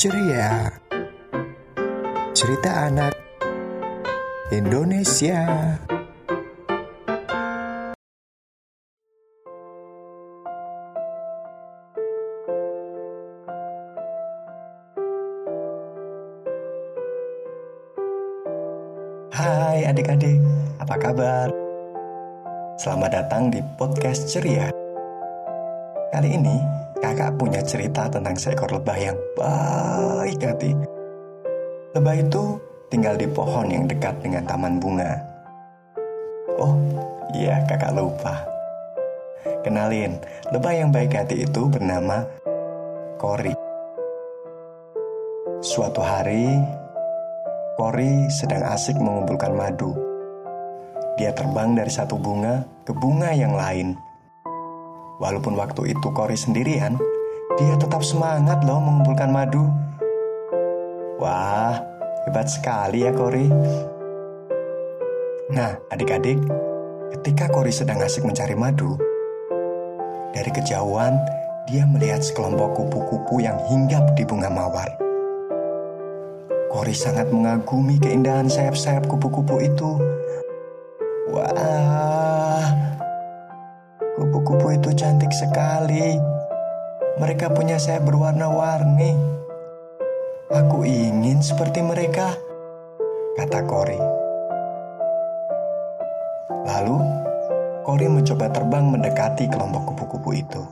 ceria. Cerita anak Indonesia. Hai adik-adik, apa kabar? Selamat datang di podcast ceria. Kali ini kakak punya cerita tentang seekor lebah yang baik hati. Lebah itu tinggal di pohon yang dekat dengan taman bunga. Oh, iya kakak lupa. Kenalin, lebah yang baik hati itu bernama Kori. Suatu hari, Kori sedang asik mengumpulkan madu. Dia terbang dari satu bunga ke bunga yang lain. Walaupun waktu itu Kori sendirian, dia tetap semangat loh mengumpulkan madu. Wah, hebat sekali ya Kori. Nah, adik-adik, ketika Kori sedang asik mencari madu, dari kejauhan dia melihat sekelompok kupu-kupu yang hinggap di bunga mawar. Kori sangat mengagumi keindahan sayap-sayap kupu-kupu itu. Wah, kupu-kupu itu cantik sekali. Mereka punya sayap berwarna-warni. Aku ingin seperti mereka, kata Kori. Lalu, Kori mencoba terbang mendekati kelompok kupu-kupu itu.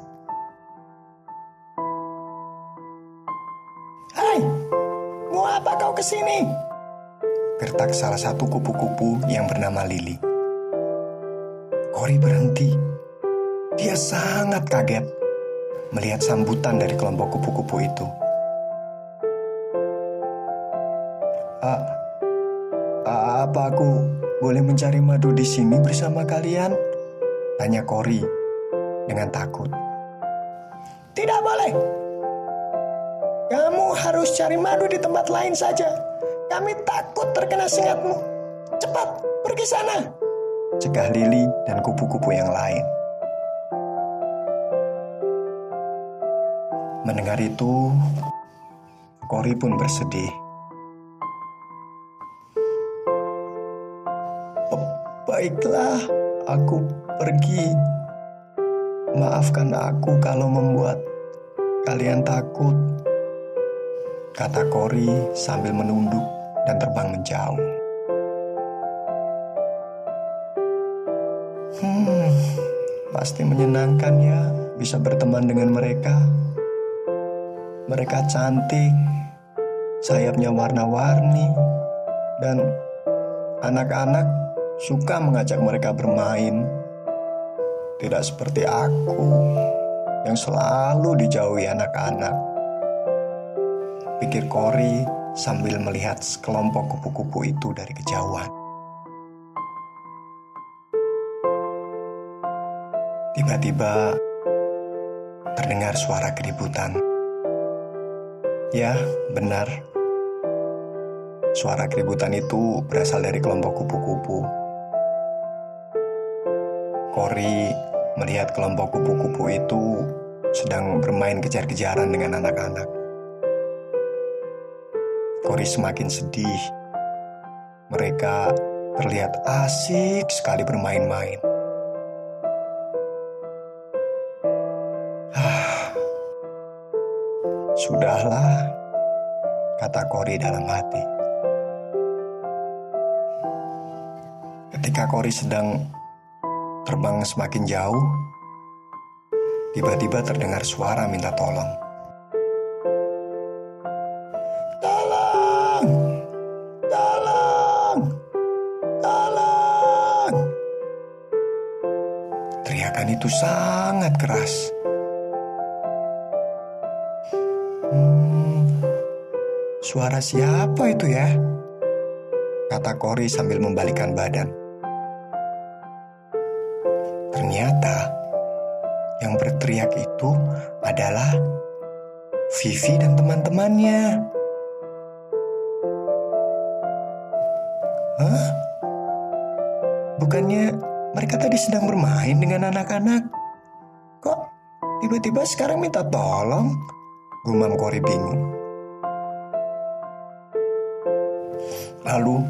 Hai, mau apa kau ke sini? Gertak salah satu kupu-kupu yang bernama Lili. Kori berhenti. Dia sangat kaget melihat sambutan dari kelompok kupu-kupu itu. A apa aku boleh mencari madu di sini bersama kalian? Tanya Kori dengan takut. Tidak boleh. Kamu harus cari madu di tempat lain saja. Kami takut terkena singatmu. Cepat, pergi sana. Cegah Lili dan kupu-kupu yang lain. Mendengar itu, Kori pun bersedih. "Oh, Baiklah, aku pergi. Maafkan aku kalau membuat kalian takut, kata Kori sambil menunduk dan terbang menjauh. Hmm, pasti menyenangkan ya bisa berteman dengan mereka. Mereka cantik, sayapnya warna-warni, dan anak-anak suka mengajak mereka bermain. Tidak seperti aku yang selalu dijauhi anak-anak. Pikir Kori sambil melihat sekelompok kupu-kupu itu dari kejauhan. Tiba-tiba terdengar suara keributan. Ya, benar. Suara keributan itu berasal dari kelompok kupu-kupu. Kori melihat kelompok kupu-kupu itu sedang bermain kejar-kejaran dengan anak-anak. Kori semakin sedih. Mereka terlihat asik sekali bermain-main. Ah, Sudahlah, kata Kori dalam hati. Ketika Kori sedang terbang semakin jauh, tiba-tiba terdengar suara minta tolong. Tolong! Tolong! Tolong! Teriakan itu sangat keras. Suara siapa itu ya? Kata Kori sambil membalikkan badan. Ternyata yang berteriak itu adalah Vivi dan teman-temannya. Hah? Bukannya mereka tadi sedang bermain dengan anak-anak? Kok tiba-tiba sekarang minta tolong? Gumam Kori bingung. Lalu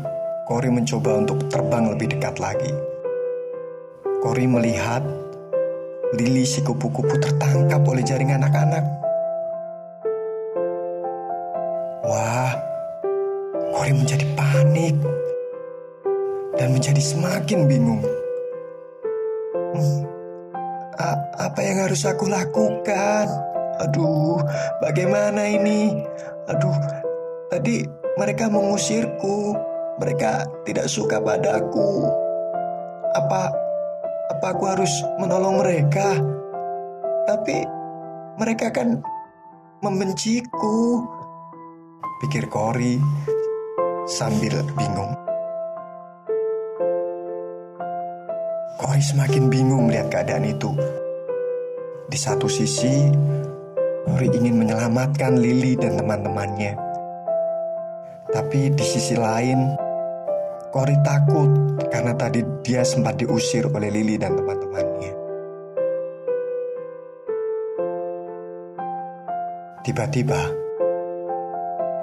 Kori mencoba untuk terbang lebih dekat lagi. Kori melihat Lili si kupu-kupu tertangkap oleh jaring anak-anak. Wah, Kori menjadi panik dan menjadi semakin bingung. Hmm, apa yang harus aku lakukan? Aduh, bagaimana ini? Aduh, tadi mereka mengusirku. Mereka tidak suka padaku. Apa apa aku harus menolong mereka? Tapi mereka kan membenciku. Pikir Kori sambil bingung. Kori semakin bingung melihat keadaan itu. Di satu sisi, Kori ingin menyelamatkan Lily dan teman-temannya. Tapi di sisi lain, Kori takut karena tadi dia sempat diusir oleh Lily dan teman-temannya. Tiba-tiba,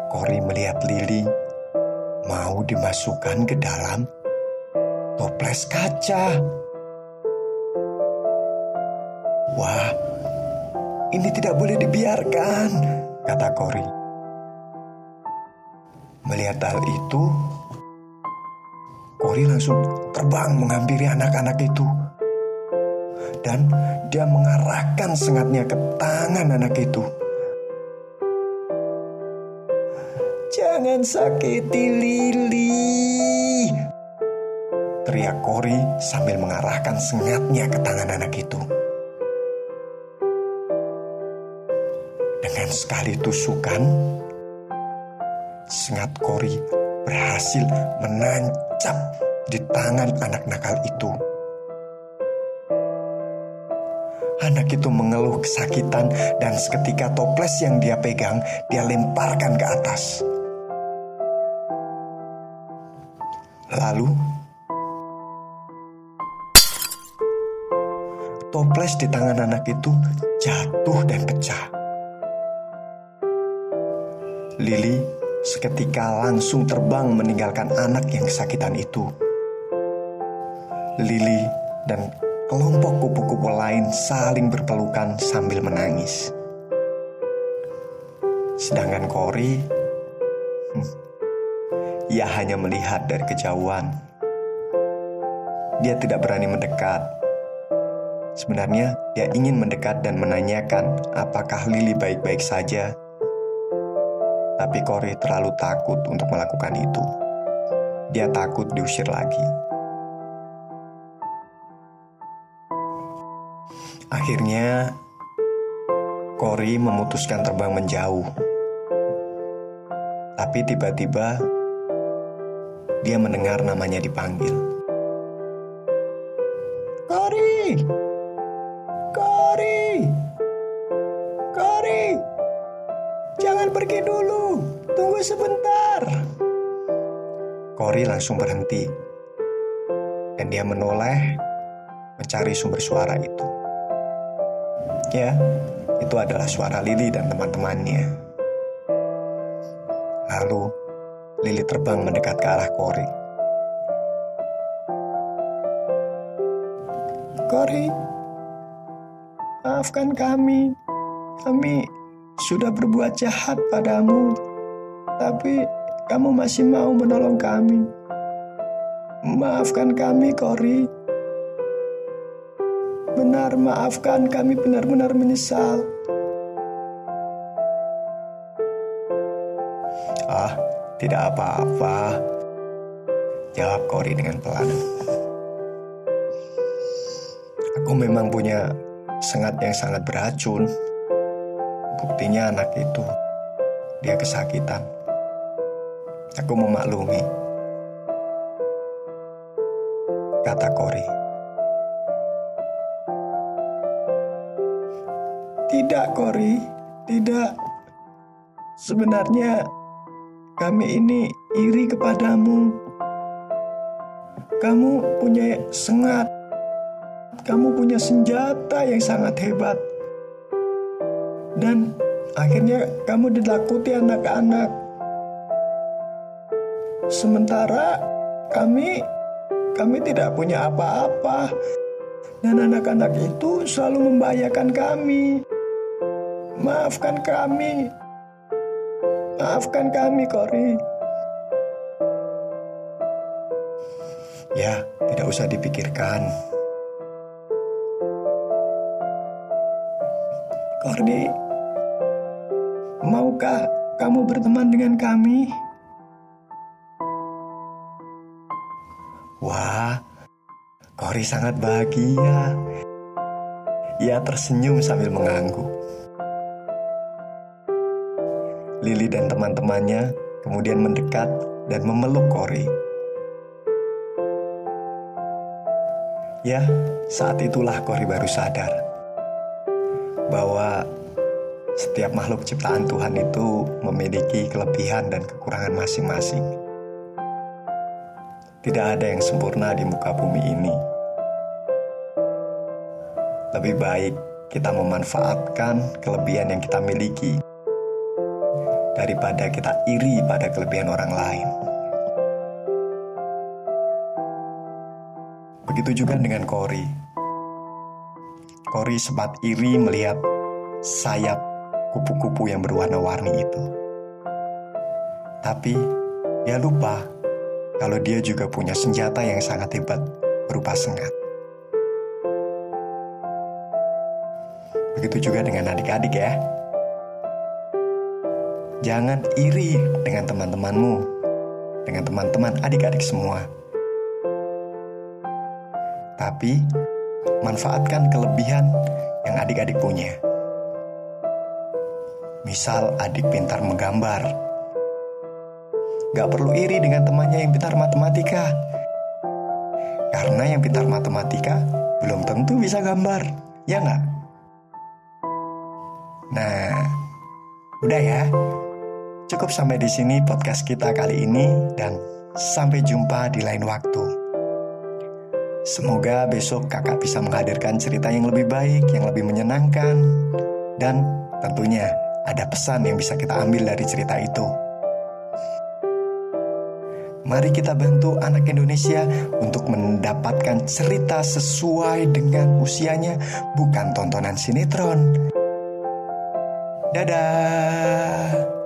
Kori melihat Lily mau dimasukkan ke dalam toples kaca. Wah, ini tidak boleh dibiarkan, kata Kori. Melihat hal itu, Kori langsung terbang menghampiri anak-anak itu. Dan dia mengarahkan sengatnya ke tangan anak itu. Jangan sakiti Lili. Teriak Kori sambil mengarahkan sengatnya ke tangan anak itu. Dengan sekali tusukan, sengat kori berhasil menancap di tangan anak nakal itu. Anak itu mengeluh kesakitan dan seketika toples yang dia pegang dia lemparkan ke atas. Lalu toples di tangan anak itu jatuh dan pecah. Lili seketika langsung terbang meninggalkan anak yang kesakitan itu. Lili dan kelompok kupu-kupu lain saling berpelukan sambil menangis. Sedangkan Kori, hmm, ia hanya melihat dari kejauhan. Dia tidak berani mendekat. Sebenarnya dia ingin mendekat dan menanyakan apakah Lili baik-baik saja tapi Kori terlalu takut untuk melakukan itu. Dia takut diusir lagi. Akhirnya, Kori memutuskan terbang menjauh. Tapi tiba-tiba, dia mendengar namanya dipanggil. Kori! Pergi dulu! Tunggu sebentar. Kori langsung berhenti. Dan dia menoleh mencari sumber suara itu. Ya, itu adalah suara Lili dan teman-temannya. Lalu, Lili terbang mendekat ke arah Kori. Kori, maafkan kami. Kami sudah berbuat jahat padamu tapi kamu masih mau menolong kami. Maafkan kami, Kori. Benar, maafkan kami benar-benar menyesal. Ah, tidak apa-apa. Jawab Kori dengan pelan. Aku memang punya sengat yang sangat beracun. Buktinya anak itu, dia kesakitan. Aku memaklumi. Kata Kori. Tidak, Kori. Tidak. Sebenarnya kami ini iri kepadamu. Kamu punya sengat. Kamu punya senjata yang sangat hebat. Dan akhirnya kamu dilakuti anak-anak Sementara kami kami tidak punya apa-apa. Dan anak-anak itu selalu membahayakan kami. Maafkan kami. Maafkan kami, Kori. Ya, tidak usah dipikirkan. Kordi, maukah kamu berteman dengan kami? Wah, Kori sangat bahagia. Ia tersenyum sambil mengangguk. Lili dan teman-temannya kemudian mendekat dan memeluk Kori. Ya, saat itulah Kori baru sadar bahwa setiap makhluk ciptaan Tuhan itu memiliki kelebihan dan kekurangan masing-masing. Tidak ada yang sempurna di muka bumi ini. Lebih baik kita memanfaatkan kelebihan yang kita miliki daripada kita iri pada kelebihan orang lain. Begitu juga dengan Kori. Kori sempat iri melihat sayap kupu-kupu yang berwarna-warni itu. Tapi dia lupa kalau dia juga punya senjata yang sangat hebat berupa sengat. Begitu juga dengan adik-adik ya. Jangan iri dengan teman-temanmu, dengan teman-teman adik-adik semua. Tapi manfaatkan kelebihan yang adik-adik punya. Misal adik pintar menggambar, Gak perlu iri dengan temannya yang pintar matematika. Karena yang pintar matematika belum tentu bisa gambar, ya nggak? Nah, udah ya. Cukup sampai di sini podcast kita kali ini dan sampai jumpa di lain waktu. Semoga besok kakak bisa menghadirkan cerita yang lebih baik, yang lebih menyenangkan, dan tentunya ada pesan yang bisa kita ambil dari cerita itu. Mari kita bantu anak Indonesia untuk mendapatkan cerita sesuai dengan usianya, bukan tontonan sinetron. Dadah.